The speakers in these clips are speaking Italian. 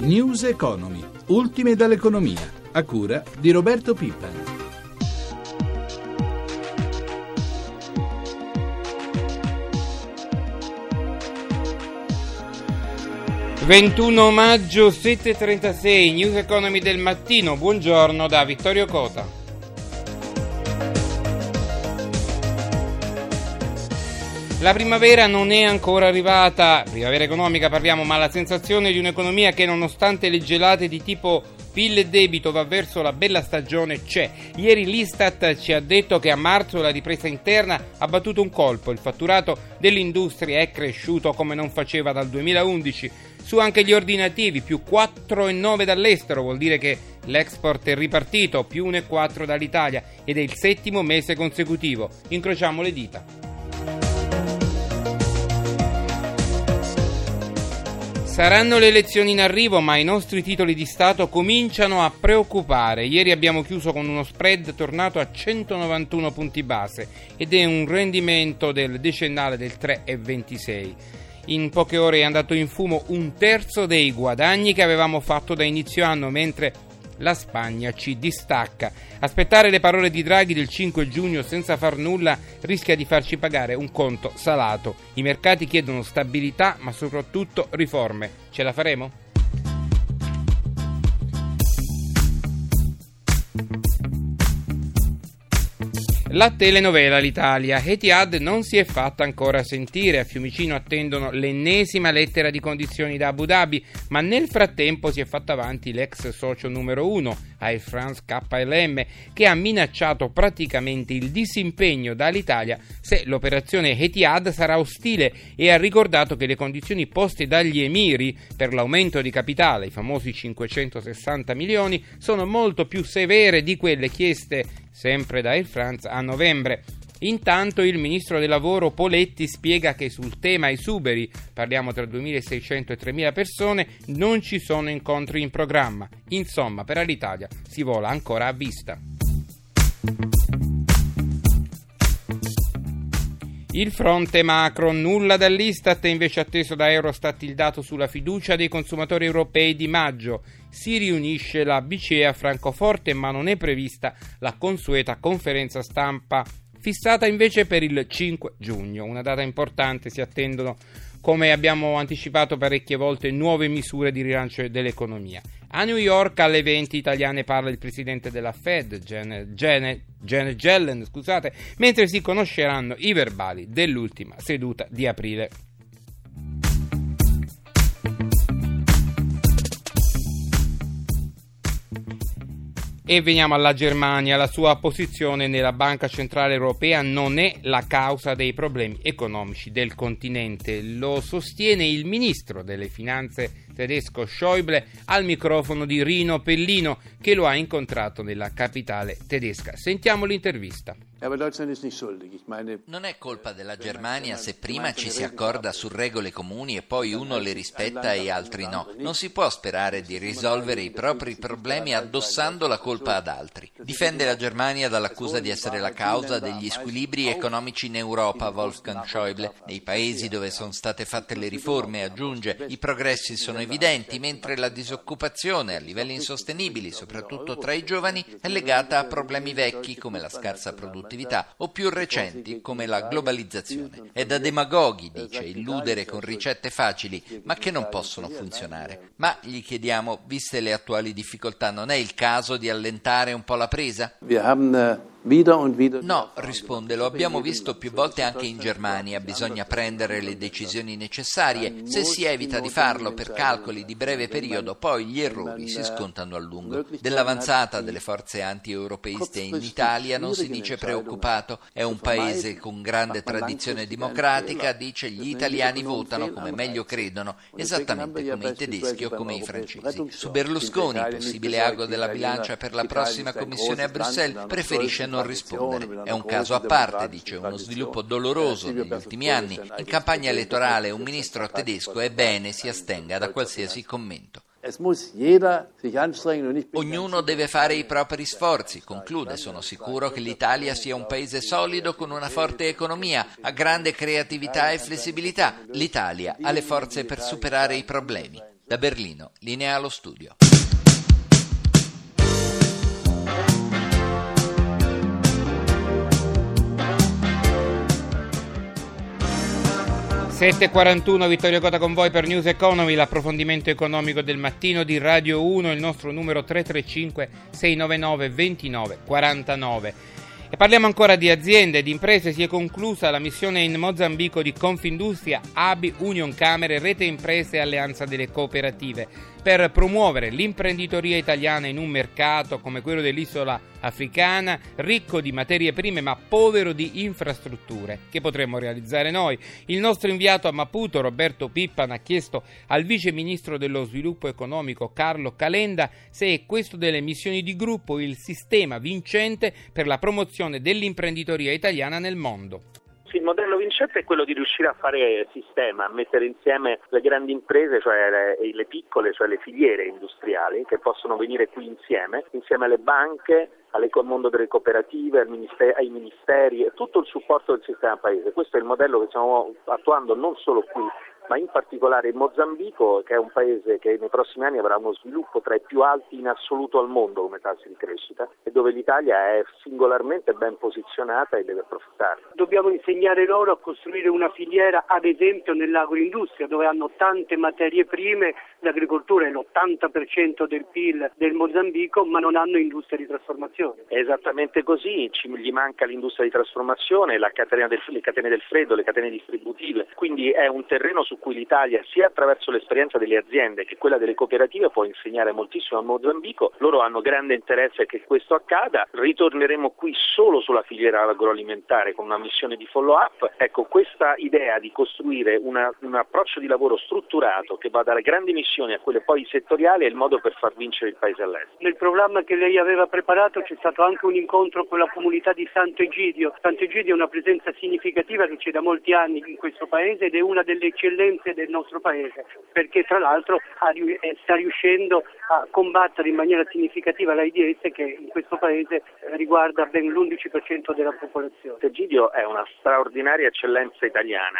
News Economy, ultime dall'economia, a cura di Roberto Pippa. ...21 maggio 7.36, News Economy del mattino, buongiorno da Vittorio Cota. La primavera non è ancora arrivata, primavera economica parliamo, ma la sensazione di un'economia che nonostante le gelate di tipo PIL e debito va verso la bella stagione c'è. Ieri l'Istat ci ha detto che a marzo la ripresa interna ha battuto un colpo, il fatturato dell'industria è cresciuto come non faceva dal 2011. Su anche gli ordinativi, più 4,9 dall'estero, vuol dire che l'export è ripartito, più 1,4 dall'Italia ed è il settimo mese consecutivo. Incrociamo le dita. Saranno le elezioni in arrivo, ma i nostri titoli di Stato cominciano a preoccupare. Ieri abbiamo chiuso con uno spread tornato a 191 punti base ed è un rendimento del decennale del 3,26. In poche ore è andato in fumo un terzo dei guadagni che avevamo fatto da inizio anno, mentre la Spagna ci distacca. Aspettare le parole di Draghi del 5 giugno senza far nulla rischia di farci pagare un conto salato. I mercati chiedono stabilità, ma soprattutto riforme. Ce la faremo? La telenovela L'Italia. Etihad non si è fatta ancora sentire. A Fiumicino attendono l'ennesima lettera di condizioni da Abu Dhabi, ma nel frattempo si è fatta avanti l'ex socio numero uno, Air France KLM, che ha minacciato praticamente il disimpegno dall'Italia se l'operazione Etihad sarà ostile e ha ricordato che le condizioni poste dagli emiri per l'aumento di capitale, i famosi 560 milioni, sono molto più severe di quelle chieste sempre da Air France, a novembre. Intanto il ministro del lavoro Poletti spiega che sul tema esuberi, parliamo tra 2.600 e 3.000 persone, non ci sono incontri in programma. Insomma, per l'Italia si vola ancora a vista. Il fronte macro, nulla dall'Istat, invece atteso da Eurostat il dato sulla fiducia dei consumatori europei di maggio. Si riunisce la BCE a Francoforte, ma non è prevista la consueta conferenza stampa fissata invece per il 5 giugno, una data importante, si attendono come abbiamo anticipato parecchie volte, nuove misure di rilancio dell'economia. A New York alle 20 italiane parla il presidente della Fed, Janet, Yellen, mentre si conosceranno i verbali dell'ultima seduta di aprile. E veniamo alla Germania. La sua posizione nella Banca Centrale Europea non è la causa dei problemi economici del continente. Lo sostiene il ministro delle Finanze tedesco Schäuble al microfono di Rino Pellino che lo ha incontrato nella capitale tedesca. Sentiamo l'intervista. Non è colpa della Germania se prima ci si accorda su regole comuni e poi uno le rispetta e altri no. Non si può sperare di risolvere i propri problemi addossando la colpa ad altri. Difende la Germania dall'accusa di essere la causa degli squilibri economici in Europa, Wolfgang Schäuble. Nei paesi dove sono state fatte le riforme, aggiunge, i progressi sono evidenti, mentre la disoccupazione a livelli insostenibili, soprattutto tra i giovani, è legata a problemi vecchi come la scarsa produttività o più recenti come la globalizzazione. È da demagoghi, dice, illudere con ricette facili, ma che non possono funzionare. Ma gli chiediamo, viste le attuali difficoltà, non è il caso di allentare un po' la presa? No, risponde, lo abbiamo visto più volte anche in Germania, bisogna prendere le decisioni necessarie, se si evita di farlo per calcoli di breve periodo, poi gli errori si scontano a lungo. Dell'avanzata delle forze anti-europeiste in Italia non si dice preoccupato, è un paese con grande tradizione democratica, dice gli italiani votano come meglio credono, esattamente come i tedeschi o come i francesi. Su Berlusconi, possibile ago della bilancia per la prossima commissione a Bruxelles, preferisce non non rispondere. È un caso a parte, dice, uno sviluppo doloroso negli ultimi anni. In campagna elettorale un ministro tedesco è bene si astenga da qualsiasi commento. Ognuno deve fare i propri sforzi, conclude. Sono sicuro che l'Italia sia un paese solido con una forte economia, ha grande creatività e flessibilità. L'Italia ha le forze per superare i problemi. Da Berlino, linea allo studio. 7.41 Vittorio Cota con voi per News Economy, l'approfondimento economico del mattino di Radio 1, il nostro numero 335 699 29 49. E parliamo ancora di aziende di imprese. Si è conclusa la missione in Mozambico di Confindustria, ABI, Union Camere, Rete Imprese e Alleanza delle Cooperative per promuovere l'imprenditoria italiana in un mercato come quello dell'isola africana, ricco di materie prime ma povero di infrastrutture, che potremmo realizzare noi. Il nostro inviato a Maputo, Roberto Pippan, ha chiesto al vice ministro dello sviluppo economico Carlo Calenda se è questo delle missioni di gruppo il sistema vincente per la promozione dell'imprenditoria italiana nel mondo. Sì, il modello vincente è quello di riuscire a fare sistema, a mettere insieme le grandi imprese, cioè le, le piccole, cioè le filiere industriali che possono venire qui insieme, insieme alle banche, al mondo delle cooperative, ai ministeri tutto il supporto del sistema paese. Questo è il modello che stiamo attuando non solo qui ma in particolare in Mozambico, che è un paese che nei prossimi anni avrà uno sviluppo tra i più alti in assoluto al mondo come tassi di crescita e dove l'Italia è singolarmente ben posizionata e deve approfittare. Dobbiamo insegnare loro a costruire una filiera, ad esempio nell'agroindustria, dove hanno tante materie prime, l'agricoltura è l'80% del PIL del Mozambico, ma non hanno industria di trasformazione. È esattamente così, ci, gli manca l'industria di trasformazione, catena del, le catene del freddo, le catene distributive, quindi è un terreno su cui l'Italia, sia attraverso l'esperienza delle aziende che quella delle cooperative, può insegnare moltissimo a Mozambico. Loro hanno grande interesse che questo accada. Ritorneremo qui solo sulla filiera agroalimentare con una missione di follow up. Ecco, questa idea di costruire una, un approccio di lavoro strutturato che va dalle grandi missioni a quelle poi settoriali è il modo per far vincere il paese all'estero. Nel programma che lei aveva preparato c'è stato anche un incontro con la comunità di Sant'Egidio. Sant'Egidio è una presenza significativa che c'è da molti anni in questo paese ed è una delle eccellenze eccellenze del nostro Paese, perché tra l'altro eh, sta riuscendo a combattere in maniera significativa l'AIDS che in questo Paese riguarda ben l'11% della popolazione. Egidio è una straordinaria eccellenza italiana.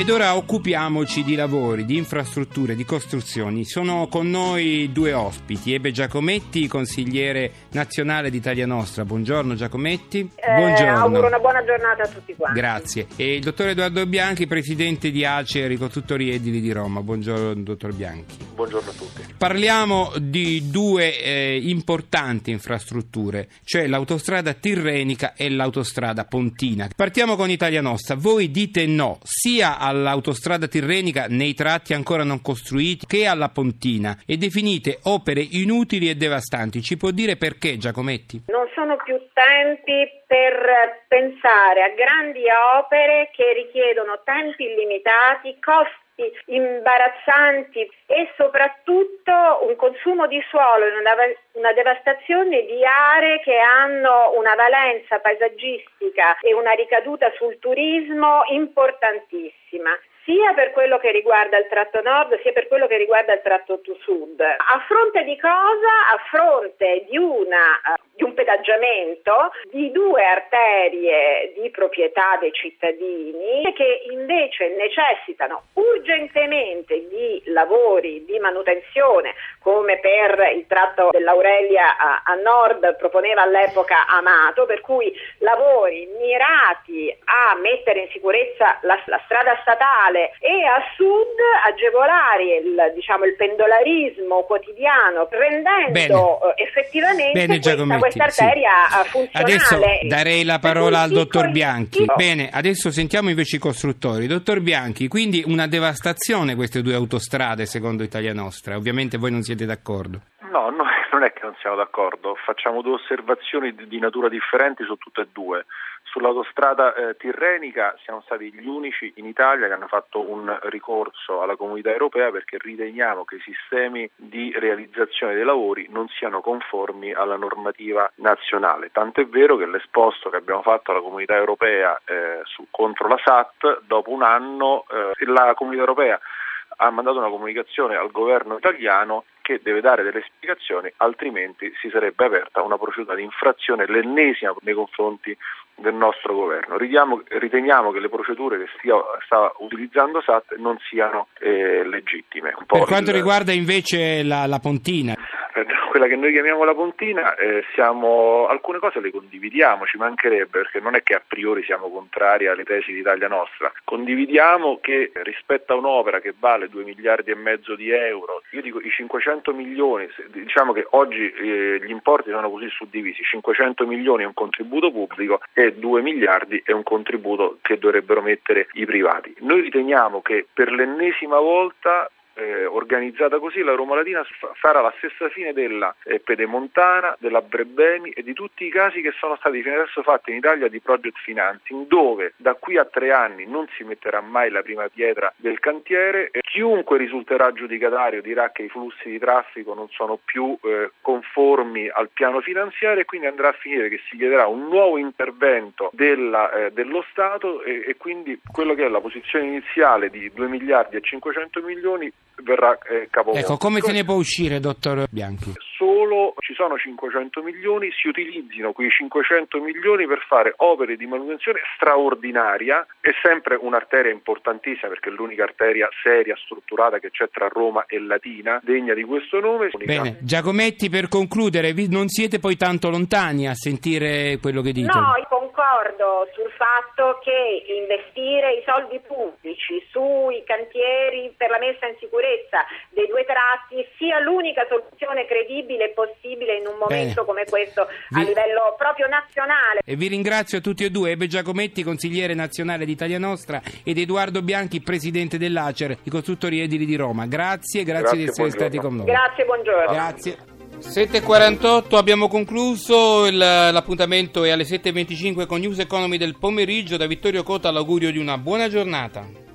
Ed ora occupiamoci di lavori, di infrastrutture, di costruzioni. Sono con noi due ospiti, Ebe Giacometti, consigliere nazionale di Italia Nostra. Buongiorno Giacometti. Eh, Buongiorno. Auguro una buona giornata a tutti quanti. Grazie. E il dottor Edoardo Bianchi, presidente di ACE Ricotuttori Edili di Roma. Buongiorno dottor Bianchi. Buongiorno a tutti. Parliamo di due eh, importanti infrastrutture, cioè l'autostrada Tirrenica e l'autostrada Pontina. Partiamo con Italia Nostra. Voi dite no sia a all'autostrada tirrenica nei tratti ancora non costruiti che alla Pontina e definite opere inutili e devastanti. Ci può dire perché Giacometti? Non sono più tempi per pensare a grandi opere che richiedono tempi illimitati, costi imbarazzanti e soprattutto un consumo di suolo e una devastazione di aree che hanno una valenza paesaggistica e una ricaduta sul turismo importantissima sia per quello che riguarda il tratto nord sia per quello che riguarda il tratto sud. A fronte di cosa? A fronte di una di un pedaggiamento di due arterie di proprietà dei cittadini che invece necessitano urgentemente di lavori di manutenzione come per il tratto dell'Aurelia a, a nord proponeva all'epoca Amato, per cui lavori mirati a mettere in sicurezza la, la strada statale e a sud agevolare il, diciamo, il pendolarismo quotidiano rendendo Bene. Eh, effettivamente Bene, questa questa arteria sì. funzionale. Adesso darei la parola al dottor Bianchi. Bene, adesso sentiamo invece i costruttori. Dottor Bianchi, quindi una devastazione queste due autostrade secondo Italia Nostra. Ovviamente voi non siete d'accordo. No, no non è che non siamo d'accordo, facciamo due osservazioni di natura differenti su tutte e due. Sull'autostrada eh, tirrenica siamo stati gli unici in Italia che hanno fatto un ricorso alla comunità europea perché riteniamo che i sistemi di realizzazione dei lavori non siano conformi alla normativa nazionale. Tant'è vero che l'esposto che abbiamo fatto alla comunità europea eh, su, contro la SAT, dopo un anno eh, la comunità europea ha mandato una comunicazione al governo italiano che deve dare delle spiegazioni, altrimenti si sarebbe aperta una procedura di infrazione, l'ennesima nei confronti del nostro governo. Riteniamo, riteniamo che le procedure che stia, sta utilizzando SAT non siano eh, legittime. Per quanto il... riguarda invece la, la Pontina? quella che noi chiamiamo la pontina, eh, siamo, alcune cose le condividiamo, ci mancherebbe perché non è che a priori siamo contrari alle tesi di Italia Nostra, condividiamo che rispetto a un'opera che vale 2 miliardi e mezzo di euro, io dico i 500 milioni, diciamo che oggi eh, gli importi sono così suddivisi, 500 milioni è un contributo pubblico e 2 miliardi è un contributo che dovrebbero mettere i privati. Noi riteniamo che per l'ennesima volta eh, organizzata così, la Roma Latina farà la stessa fine della eh, Pedemontana, della Brebbemi e di tutti i casi che sono stati fino adesso fatti in Italia di project financing, dove da qui a tre anni non si metterà mai la prima pietra del cantiere e chiunque risulterà aggiudicatario dirà che i flussi di traffico non sono più eh, conformi al piano finanziario e quindi andrà a finire che si chiederà un nuovo intervento della, eh, dello Stato e, e quindi quello che è la posizione iniziale di 2 miliardi e 500 milioni verrà eh, capovolto. Ecco, come se ne può uscire, dottor Bianchi? Solo ci sono 500 milioni, si utilizzino quei 500 milioni per fare opere di manutenzione straordinaria, è sempre un'arteria importantissima perché è l'unica arteria seria, strutturata che c'è tra Roma e Latina, degna di questo nome. Bene, Giacometti per concludere, non siete poi tanto lontani a sentire quello che dite? No, concordo sul fatto che investire i soldi pubblici sui cantieri per la messa in sicurezza dei due tratti sia l'unica soluzione credibile e possibile in un momento Bene. come questo vi... a livello proprio nazionale. E vi ringrazio a tutti e due, Ebbe Giacometti, consigliere nazionale di Italia Nostra, ed Edoardo Bianchi, presidente dell'ACER, i costruttori edili di Roma. Grazie, grazie, grazie di essere buongiorno. stati con noi. Grazie, buongiorno. Grazie. 7.48 abbiamo concluso, il, l'appuntamento è alle 7.25 con News Economy del pomeriggio, da Vittorio Cota l'augurio di una buona giornata.